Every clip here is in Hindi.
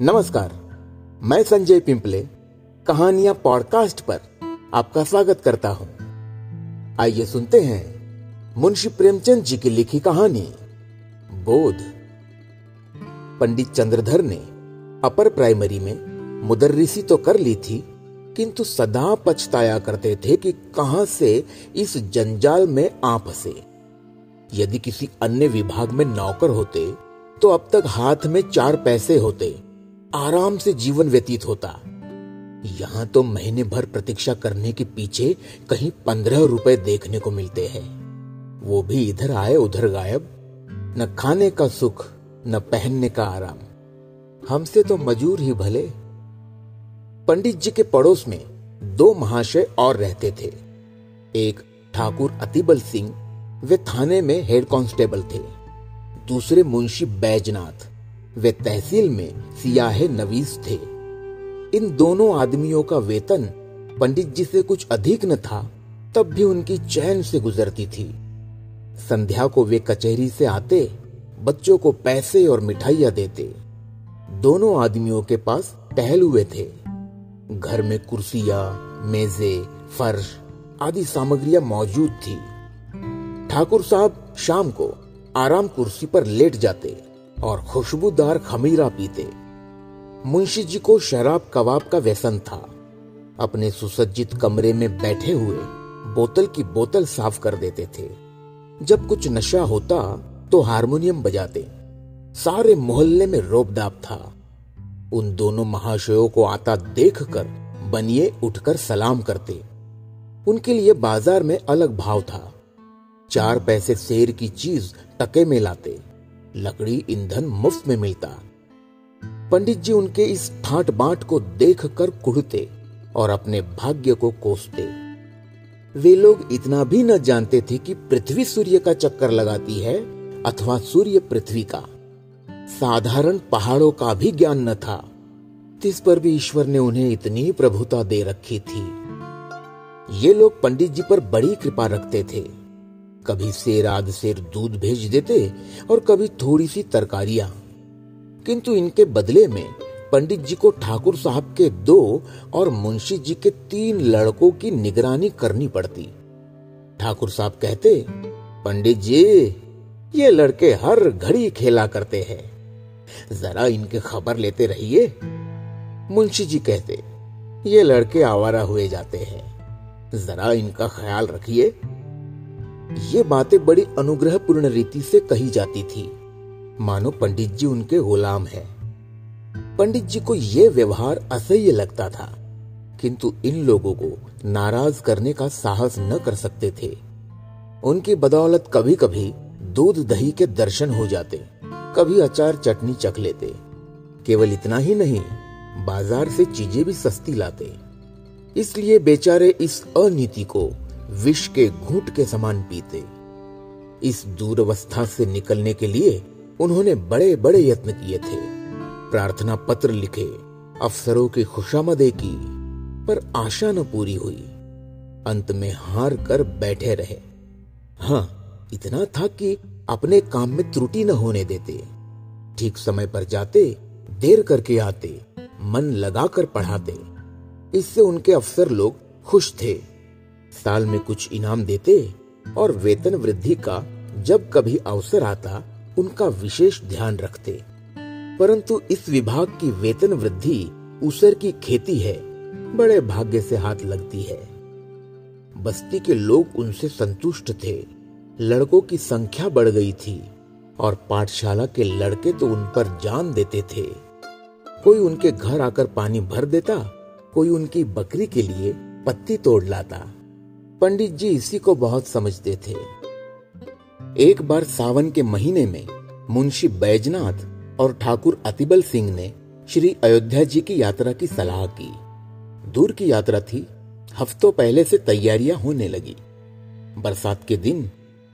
नमस्कार, मैं संजय पिंपले, कहानियाँ पॉडकास्ट पर आपका स्वागत करता हूँ। आइए सुनते हैं मुंशी प्रेमचंद जी की लिखी कहानी, बोध। पंडित चंद्रधर ने अपर प्राइमरी में मुदर्रिसी तो कर ली थी, किंतु सदा पछताया करते थे कि कहाँ से इस जंजाल में आ फंसे यदि किसी अन्य विभाग में नौकर होते तो अब तक हाथ में चार पैसे होते आराम से जीवन व्यतीत होता। यहाँ तो महीने भर प्रतीक्षा करने के पीछे कहीं पंद्रह रुपए देखने को मिलते हैं। वो भी इधर आए, उधर गायब। न खाने का सुख, न पहनने का आराम। हमसे तो मजूर ही भले। पंडित जी के पड़ोस में दो महाशय और रहते थे। एक ठाकुर अतिबल सिंह, वे थाने में हेड कांस्टेबल थे। दूसरे मुंशी बैजनाथ। वे तहसील में सियाहे नवीस थे। इन दोनों आदमियों का वेतन पंडित जी से कुछ अधिक न था, तब भी उनकी चैन से गुजरती थी। संध्या को वे कचहरी से आते, बच्चों को पैसे और मिठाइयाँ देते। दोनों आदमियों के पास टहल हुए थे। घर में कुर्सियाँ, मेजे, फर्श आदि सामग्रियाँ मौजूद थी। ठाकुर साहब शाम को आराम कुर्सी पर लेट जाते। और खुशबूदार खमीरा पीते। मुंशी जी को शराब कबाब का व्यसन था। अपने सुसज्जित कमरे में बैठे हुए बोतल की बोतल साफ़ कर देते थे। जब कुछ नशा होता तो हारमोनियम बजाते। सारे मोहल्ले में रोबदाब था। उन दोनों महाशयों को आता देखकर बनिए उठकर सलाम करते। उनके लिए बाज़ार में अलग भाव था। चार पैसे शेर की चीज़ टके में लाते। लकड़ी ईंधन मुफ़्त में मिलता। पंडित जी उनके इस ठाट बाट को देखकर कुड़ते और अपने भाग्य को कोसते। वे लोग इतना भी न जानते थे कि पृथ्वी सूर्य का चक्कर लगाती है अथवा सूर्य पृथ्वी का। साधारण पहाड़ों का भी ज्ञान न था इस पर भी ईश्वर ने उन्हें इतनी प्रभुता दे रखी थी। ये लोग पंडित जी पर बड़ी कृपा रखते थे। कभी शेर आध शेर दूध भेज देते और कभी थोड़ी सी तरकारियाँ। किंतु इनके बदले में पंडित जी को ठाकुर साहब के दो और मुंशी जी के तीन लड़कों की निगरानी करनी पड़ती। ठाकुर साहब कहते, पंडित जी, ये लड़के हर घड़ी खेला करते हैं। जरा इनके खबर लेते रहिए। मुंशी जी कहते, ये लड़के आवारा हुए जाते हैं। जरा इनका ख्याल रखिए। ये बातें बड़ी अनुग्रहपूर्ण रीति से कही जाती थी। मानो पंडित जी उनके गुलाम है। पंडित जी को यह व्यवहार असह्य लगता था, किंतु इन लोगों को नाराज़ करने का साहस न कर सकते थे। उनकी बदौलत कभी कभी दूध दही के दर्शन हो जाते, कभी अचार चटनी चख लेते। केवल इतना ही नहीं, बाज़ार से चीज़ें भी सस्ती लाते। इसलिए बेचारे इस अनीति को विष के घूट के समान पीते। इस दूरवस्था से निकलने के लिए उन्होंने बड़े बड़े यत्न किए थे। प्रार्थना पत्र लिखे, अफसरों की खुशामदे की, पर आशा न पूरी हुई। अंत में हार कर बैठे रहे। हाँ इतना था कि अपने काम में त्रुटि न होने देते। ठीक समय पर जाते, देर करके आते, मन लगाकर पढ़ाते। इससे उनके अफसर लोग खुश थे। साल में कुछ इनाम देते और वेतन वृद्धि का जब कभी अवसर आता, उनका विशेष ध्यान रखते। परंतु इस विभाग की वेतन वृद्धि उसर की खेती है, बड़े भाग्य से हाथ लगती है। बस्ती के लोग उनसे संतुष्ट थे। लड़कों की संख्या बढ़ गई थी और पाठशाला के लड़के तो उन पर जान देते थे। कोई उनके घर आकर पानी भर देता, कोई उनकी बकरी के लिए पत्ती तोड़ लाता। पंडित जी इसी को बहुत समझते थे। एक बार सावन के महीने में मुंशी बैजनाथ और ठाकुर अतिबल सिंह ने श्री अयोध्या जी की यात्रा की सलाह की। दूर की यात्रा थी, हफ्तों पहले से तैयारियाँ होने लगी। बरसात के दिन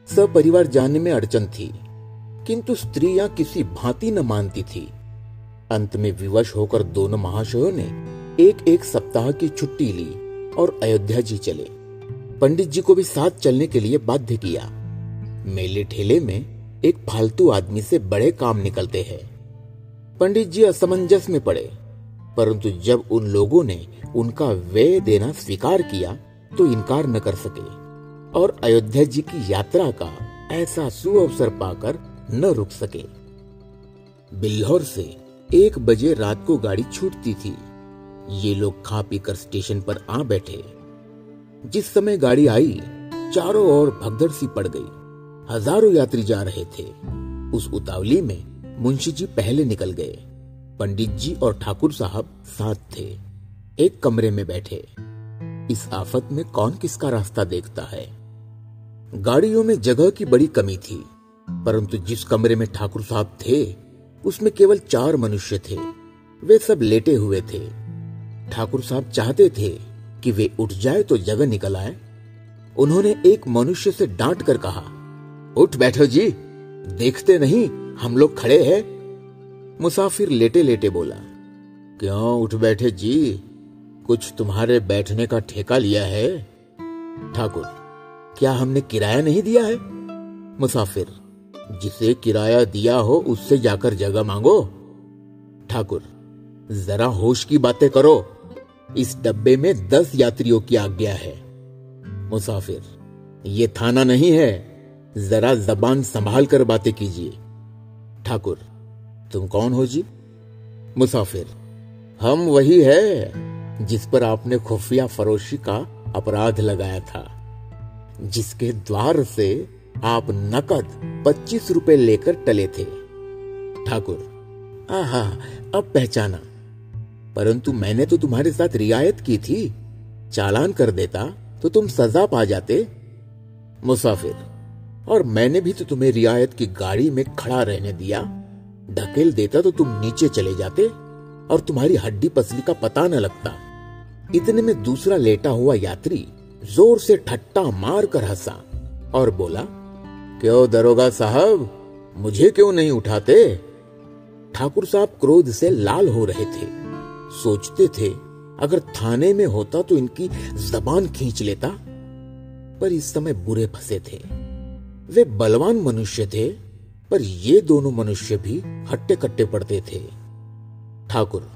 सब परिवार जाने में अड़चन थी, किंतु स्त्रियाँ किसी भांति न मानती थी। अंत में विवश होकर दोनों महाशयों ने एक एक सप्ताह की छुट्टी ली और अयोध्या जी चले। पंडित जी को भी साथ चलने के लिए बाध्य किया। मेले ठेले में एक फालतू आदमी से बड़े काम निकलते हैं। पंडित जी असमंजस में पड़े, परंतु जब उन लोगों ने उनका व्यय देना स्वीकार किया तो इनकार न कर सके। और अयोध्या जी की यात्रा का ऐसा सुअवसर पाकर न रुक सके। बिल्हौर से एक बजे रात को गाड़ी छूटती थी। ये लोग खा पीकर स्टेशन पर आ बैठे। जिस समय गाड़ी आई, चारों ओर भगदड़ सी पड़ गई। हज़ारों यात्री जा रहे थे। उस उतावली में मुंशी जी पहले निकल गए। पंडित जी और ठाकुर साहब साथ थे। एक कमरे में बैठे। इस आफत में कौन किसका रास्ता देखता है? गाड़ियों में जगह की बड़ी कमी थी, परंतु जिस कमरे में ठाकुर साहब थे, उसमें केवल चार मनुष्य थे। वे सब लेटे हुए थे। ठाकुर साहब चाहते थे कि वे उठ जाए तो जगह निकल आए। उन्होंने एक मनुष्य से डांट कर कहा, उठ बैठो जी, देखते नहीं हम लोग खड़े हैं। मुसाफिर लेटे लेटे बोला, क्यों उठ बैठे जी? कुछ तुम्हारे बैठने का ठेका लिया है? ठाकुर, क्या हमने किराया नहीं दिया है? मुसाफिर, जिसे किराया दिया हो उससे जाकर जगह मांगो। ठाकुर, जरा होश की बातें करो। इस डब्बे में दस यात्रियों की आज्ञा है। मुसाफिर, ये थाना नहीं है। जरा जबान संभाल कर बातें कीजिए। ठाकुर, तुम कौन हो जी? मुसाफिर, हम वही है जिस पर आपने खुफिया फरोशी का अपराध लगाया था, जिसके द्वार से आप नकद पच्चीस रुपए लेकर टले थे। ठाकुर, आहा, अब पहचाना। परंतु मैंने तो तुम्हारे साथ रियायत की थी। चालान कर देता तो तुम सजा पा जाते। मुसाफिर, और मैंने भी तो तुम्हें रियायत की गाड़ी में खड़ा रहने दिया। ढकेल देता तो तुम नीचे चले जाते, और तुम्हारी हड्डी पसली का पता न लगता। इतने में दूसरा लेटा हुआ यात्री ज़ोर से ठट्टा मार कर हंसा, और बोला, क्यों दरोगा साहब? मुझे क्यों नहीं उठाते? ठाकुर साहब क्रोध से लाल हो रहे थे। सोचते थे, अगर थाने में होता तो इनकी जबान खींच लेता। पर इस समय बुरे फंसे थे। वे बलवान मनुष्य थे, पर ये दोनों मनुष्य भी हट्टे कट्टे पड़ते थे। ठाकुर,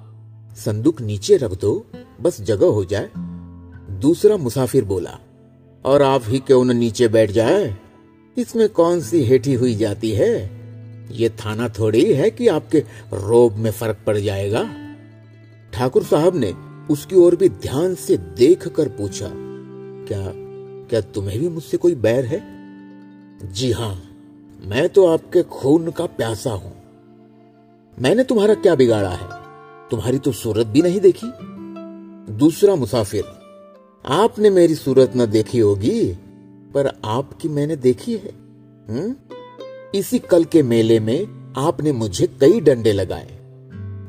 संदूक नीचे रख दो, बस जगह हो जाए। दूसरा मुसाफिर बोला, और आप ही क्यों न नीचे बैठ जाए? इसमें कौन सी हेठी हुई जाती है? ये थाना थोड़ी है कि आपके रोब में फ़र्क पड़ जाएगा। ठाकुर साहब ने उसकी ओर भी ध्यान से देख कर पूछा, क्या क्या तुम्हें भी मुझसे कोई बैर है? जी हाँ, मैं तो आपके खून का प्यासा हूँ। मैंने तुम्हारा क्या बिगाड़ा है? तुम्हारी तो सूरत भी नहीं देखी। दूसरा मुसाफिर, आपने मेरी सूरत न देखी होगी, पर आपकी मैंने देखी है हुँ? इसी कल के मेले में आपने मुझे कई डंडे लगाए।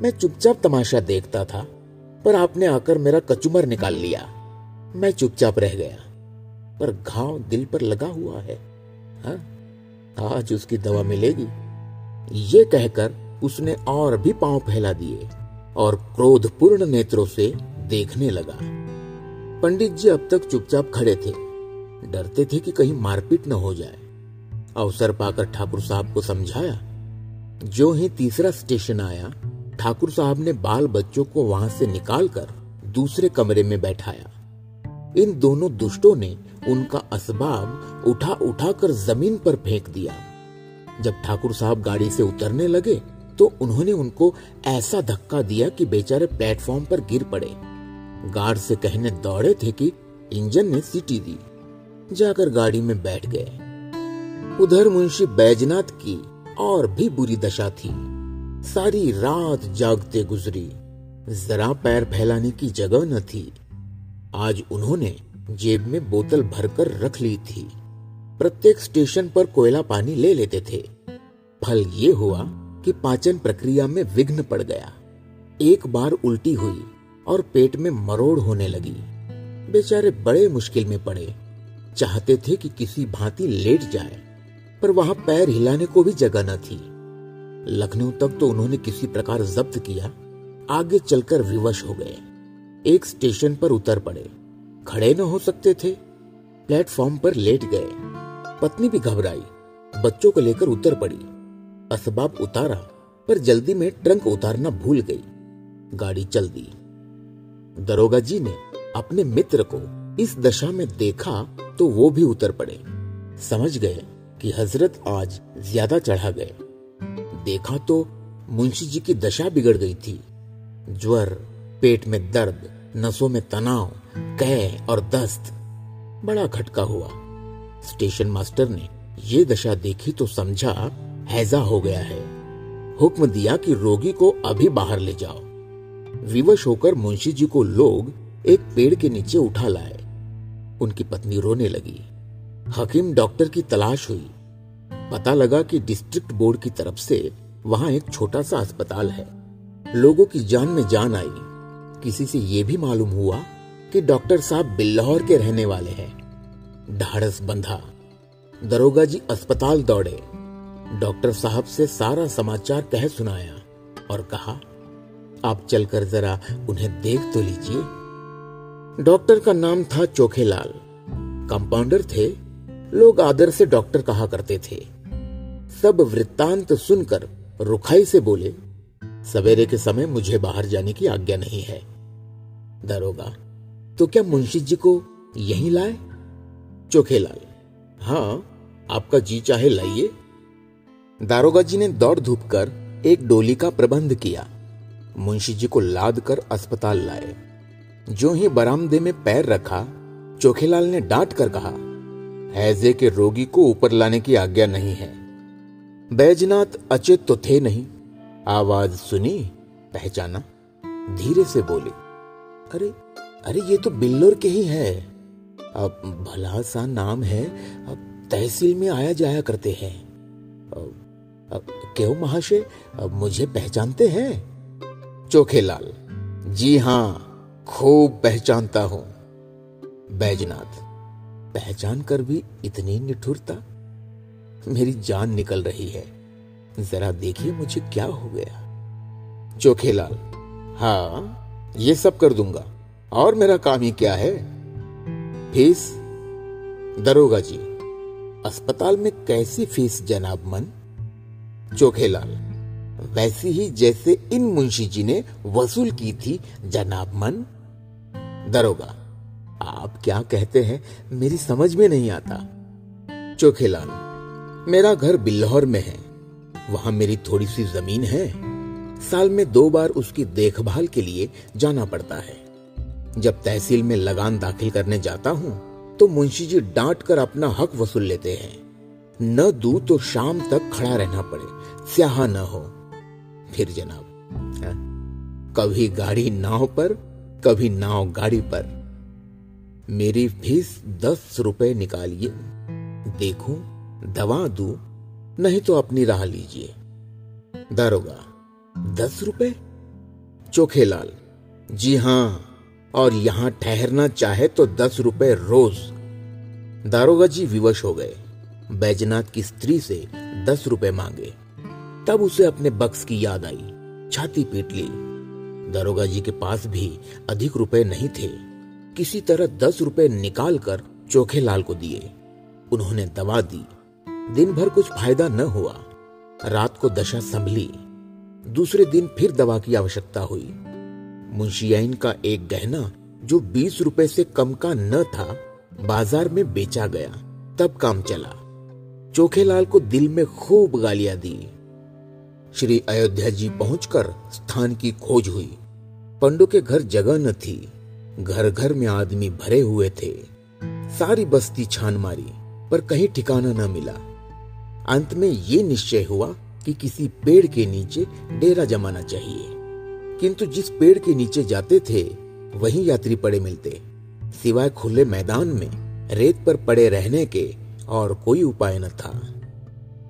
मैं चुपचाप तमाशा देखता था, पर आपने आकर मेरा कचुमर निकाल लिया। मैं चुपचाप रह गया, पर घाव दिल पर लगा हुआ है। हा? आज उसकी दवा मिलेगी। ये कहकर उसने और भी पाँव फैला दिए और क्रोधपूर्ण नेत्रों से देखने लगा। पंडित जी अब तक चुपचाप खड़े थे। डरते थे कि कहीं मारपीट न हो जाए। अवसर पाकर ठाकुर साहब को समझाया। जो ही तीसरा स्टेशन आया ठाकुर साहब ने बाल बच्चों को वहाँ से निकालकर दूसरे कमरे में बैठाया। इन दोनों दुष्टों ने उनका असबाब उठा उठा कर ज़मीन पर फेंक दिया। जब ठाकुर साहब गाड़ी से उतरने लगे तो उन्होंने उनको ऐसा धक्का दिया कि बेचारे प्लेटफॉर्म पर गिर पड़े। गार्ड से कहने दौड़े थे कि इंजन ने सीटी दी। जाकर गाड़ी में बैठ गए। उधर मुंशी बैजनाथ की और भी बुरी दशा थी। सारी रात जागते गुजरी। जरा पैर फैलाने की जगह न थी। आज उन्होंने जेब में बोतल भरकर रख ली थी। प्रत्येक स्टेशन पर कोयला पानी ले लेते थे। फल ये हुआ कि पाचन प्रक्रिया में विघ्न पड़ गया। एक बार उल्टी हुई और पेट में मरोड़ होने लगी। बेचारे बड़े मुश्किल में पड़े। चाहते थे कि किसी भांति लेट जाए, पर वहाँ पैर हिलाने को भी जगह न थी। लखनऊ तक तो उन्होंने किसी प्रकार जब्त किया। आगे चलकर विवश हो गए। एक स्टेशन पर उतर पड़े। खड़े न हो सकते थे। प्लेटफॉर्म पर लेट गए। पत्नी भी घबराई। बच्चों को लेकर उतर पड़ी। असबाब उतारा, पर जल्दी में ट्रंक उतारना भूल गई। गाड़ी चल दी। दरोगा जी ने अपने मित्र को इस दशा में देखा तो वो भी उतर पड़े। समझ गए कि हज़रत आज ज़्यादा चढ़ा गए। देखा तो मुंशी जी की दशा बिगड़ गई थी। ज्वर, पेट में दर्द, नसों में तनाव, कह और दस्त, बड़ा खटका हुआ। स्टेशन मास्टर ने ये दशा देखी तो समझा, हैजा हो गया है। हुक्म दिया कि रोगी को अभी बाहर ले जाओ। विवश होकर मुंशी जी को लोग एक पेड़ के नीचे उठा लाए। उनकी पत्नी रोने लगी। हकीम डॉक्टर की तलाश हुई। पता लगा कि डिस्ट्रिक्ट बोर्ड की तरफ़ से वहाँ एक छोटा सा अस्पताल है। लोगों की जान में जान आई। किसी से यह भी मालूम हुआ कि डॉक्टर साहब बिल्लौर के रहने वाले हैं। ढाड़स बंधा दरोगा जी अस्पताल दौड़े। डॉक्टर साहब से सारा समाचार कह सुनाया और कहा, आप चलकर जरा उन्हें देख तो लीजिए। डॉक्टर का नाम था चोखेलाल। कंपाउंडर थे, लोग आदर से डॉक्टर कहा करते थे। सब वृत्तांत सुनकर रुखाई से बोले, सवेरे के समय मुझे बाहर जाने की आज्ञा नहीं है। दरोगा तो क्या मुंशी जी को यहीं लाए? चोखेलाल हाँ आपका जी चाहे लाइए। दारोगा जी ने दौड़ धूप कर एक डोली का प्रबंध किया। मुंशी जी को लाद कर अस्पताल लाए। जो ही बरामदे में पैर रखा, चोखेलाल ने डांट कर कहा, हैजे के रोगी को ऊपर लाने की आज्ञा नहीं है। बैजनाथ अचेत तो थे नहीं। आवाज़ सुनी, पहचाना, धीरे से बोले, अरे अरे, ये तो बिल्लोर के ही है। अब भला सा नाम है, अब तहसील में आया जाया करते हैं। क्यों महाशय, अब मुझे पहचानते हैं? चोखेलाल जी हाँ, खूब पहचानता हूँ। बैजनाथ, पहचान कर भी इतनी निठुरता मेरी जान निकल रही है। जरा देखिए मुझे क्या हो गया। चोखेलाल हाँ ये सब कर दूँगा। और मेरा काम ही क्या है? फ़ीस? दरोगा जी, अस्पताल में कैसी फ़ीस जनाब मन? चोखेलाल वैसी ही जैसे इन मुंशी जी ने वसूल की थी जनाब मन। दरोगा, आप क्या कहते हैं, मेरी समझ में नहीं आता। चोखेलाल मेरा घर बिल्लौर में है। वहाँ मेरी थोड़ी सी ज़मीन है। साल में दो बार उसकी देखभाल के लिए जाना पड़ता है। जब तहसील में लगान दाखिल करने जाता हूँ तो मुंशी जी डांट कर अपना हक वसूल लेते हैं। न दू तो शाम तक खड़ा रहना पड़े स्याह न हो। फिर जनाब है? कभी गाड़ी नाव पर कभी नाव गाड़ी पर। मेरी फ़ीस दस रुपए निकालिए। देखूँ दवा दू, नहीं तो अपनी राह लीजिए। दारोगा, दस रुपए? चोखेलाल जी हाँ, और यहाँ ठहरना चाहे तो दस रुपए रोज। दारोगा जी विवश हो गए। बैजनाथ की स्त्री से दस रुपए मांगे। तब उसे अपने बक्स की याद आई, छाती पीट ली। दारोगा जी के पास भी अधिक रुपए नहीं थे। किसी तरह दस रुपए निकाल कर चोखेलाल को दिए। उन्होंने दवा दी दिन भर कुछ फ़ायदा न हुआ। रात को दशा संभली। दूसरे दिन फिर दवा की आवश्यकता हुई। मुंशियाइन का एक गहना, जो बीस रुपए से कम का न था, बाज़ार में बेचा गया। तब काम चला। चोखेलाल को दिल में खूब गालियाँ दी। श्री अयोध्या जी पहुंचकर स्थान की खोज हुई। पंडो के घर जगह न थी। घर घर में आदमी भरे हुए थे। सारी बस्ती छान मारी, पर कहीं ठिकाना न मिला। अंत में ये निश्चय हुआ कि किसी पेड़ के नीचे डेरा जमाना चाहिए। किंतु जिस पेड़ के नीचे जाते थे, वही यात्री पड़े मिलते। सिवाय खुले मैदान में, रेत पर पड़े रहने के और कोई उपाय न था।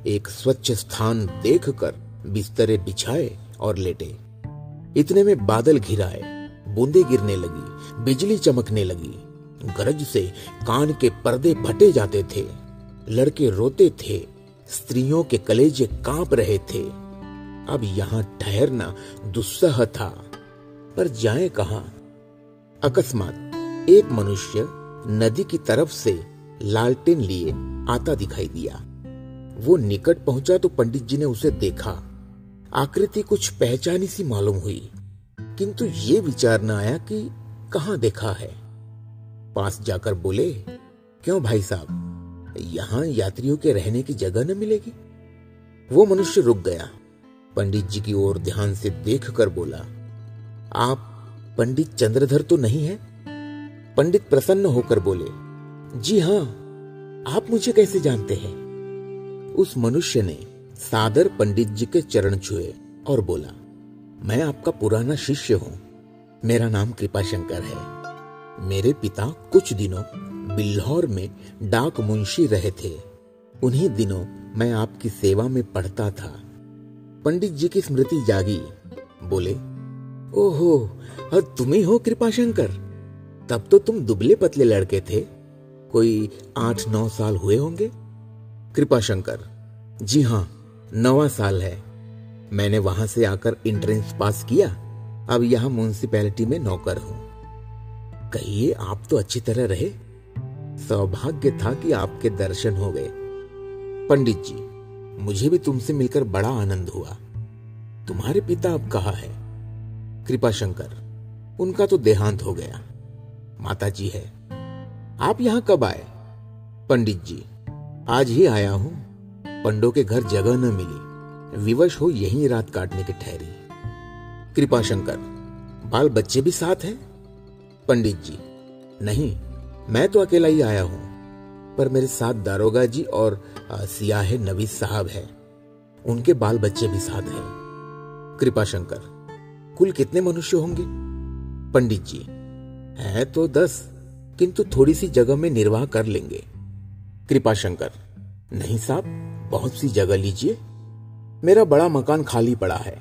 एक स्वच्छ स्थान देखकर बिस्तरे बिछाए और लेटे। इतने में बादल घिराए, बूंदे गिरने लगी, बिजली चमकने लगी। गरज से कान के पर्दे फटे जाते थे। लड़के रोते थे। स्त्रियों के कलेजे काँप रहे थे। अब यहाँ ठहरना दुस्सह था। पर जाए कहा? अकस्मात, एक मनुष्य नदी की तरफ़ से लालटेन लिए आता दिखाई दिया। वो निकट पहुँचा तो पंडित जी ने उसे देखा। आकृति कुछ पहचानी सी मालूम हुई। किंतु ये विचार न आया कि कहाँ देखा है। पास जाकर बोले, क्यों भाई साहब? यहाँ यात्रियों के रहने की जगह न मिलेगी। वो मनुष्य रुक गया। पंडित जी की ओर ध्यान से देखकर बोला, आप पंडित चंद्रधर तो नहीं है? पंडित प्रसन्न होकर बोले, जी हाँ आप मुझे कैसे जानते हैं? उस मनुष्य ने सादर पंडित जी के चरण छुए और बोला, मैं आपका पुराना शिष्य हूँ। मेरा नाम कृपा शंकर है। मेरे पिता कुछ दिनों बिल्हौर में डाक मुंशी रहे थे। उन्हीं दिनों मैं आपकी सेवा में पढ़ता था। पंडित जी की स्मृति जागी। बोले, ओहो तुम ही हो कृपा शंकर। तब तो तुम दुबले पतले लड़के थे। कोई आठ नौ साल हुए होंगे? कृपा शंकर, जी हाँ नवा साल है। मैंने वहाँ से आकर इंट्रेंस पास किया। अब यहाँ म्यूनसिपैलिटी में नौकर हूँ। कहिए, आप तो अच्छी तरह रहे। सौभाग्य था कि आपके दर्शन हो गए। पंडित जी, मुझे भी तुमसे मिलकर बड़ा आनंद हुआ। तुम्हारे पिता अब कहा है? कृपा शंकर, उनका तो देहांत हो गया। माता जी है। आप यहाँ कब आए? पंडित जी, आज ही आया हूँ। पंडो के घर जगह न मिली। विवश हो यहीं रात काटने की ठहरी। कृपा शंकर बाल बच्चे भी साथ हैं? पंडित जी। नहीं, मैं तो अकेला ही आया हूँ, पर मेरे साथ दारोगा जी और सियाह नवीस साहब है। उनके बाल बच्चे भी साथ हैं। कृपा शंकर, कुल कितने मनुष्य होंगे? पंडित जी, है तो दस, किंतु थोड़ी सी जगह में निर्वाह कर लेंगे। कृपा शंकर, नहीं साहब बहुत सी जगह लीजिए। मेरा बड़ा मकान खाली पड़ा है।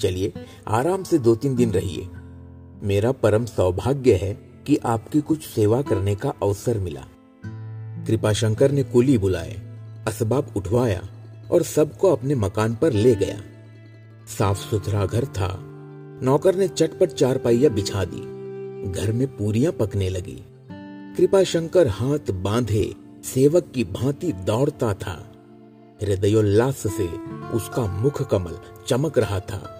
चलिए, आराम से दो तीन दिन रहिए। मेरा परम सौभाग्य है कि आपकी कुछ सेवा करने का अवसर मिला। कृपा शंकर ने कुली बुलाए, असबाब उठवाया और सबको अपने मकान पर ले गया। साफ़ सुथरा घर था। नौकर ने चटपट चार पाइया बिछा दी। घर में पूरियाँ पकने लगी। कृपा शंकर हाथ बांधे, सेवक की भांति दौड़ता था। हृदयोल्लास से उसका मुख कमल चमक रहा था।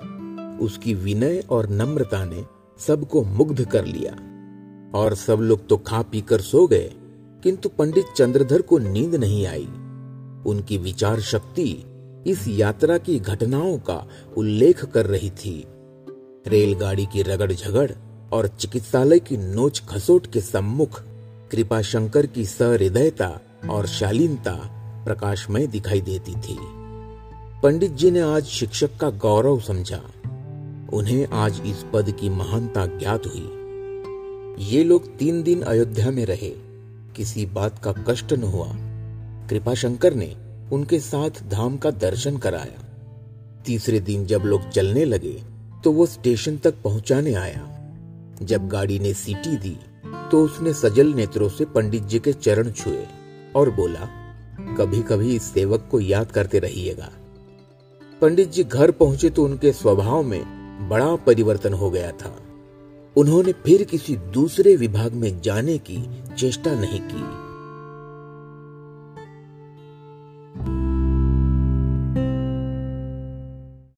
उसकी विनय और नम्रता ने सबको मुग्ध कर लिया। और सब लोग तो खा पी कर सो गए, किंतु पंडित चंद्रधर को नींद नहीं आई। उनकी विचार शक्ति इस यात्रा की घटनाओं का उल्लेख कर रही थी। रेलगाड़ी की रगड़ झगड़ और चिकित्सालय की नोच खसोट के सम्मुख कृपा शंकर की सहृदयता और शालीनता प्रकाशमय दिखाई देती थी। पंडित जी ने आज शिक्षक का गौरव समझा। उन्हें आज इस पद की महानता ज्ञात हुई। ये लोग तीन दिन अयोध्या में रहे, किसी बात का कष्ट न हुआ। कृपा शंकर ने उनके साथ धाम का दर्शन कराया। तीसरे दिन जब लोग चलने लगे तो वो स्टेशन तक पहुँचाने आया। जब गाड़ी ने सीटी दी तो उसने सजल नेत्रों से पंडित जी के चरण छुए और बोला कभी कभी इस सेवक को याद करते रहिएगा। पंडित जी घर पहुँचे तो उनके स्वभाव में बड़ा परिवर्तन हो गया था। उन्होंने फिर किसी दूसरे विभाग में जाने की चेष्टा नहीं की।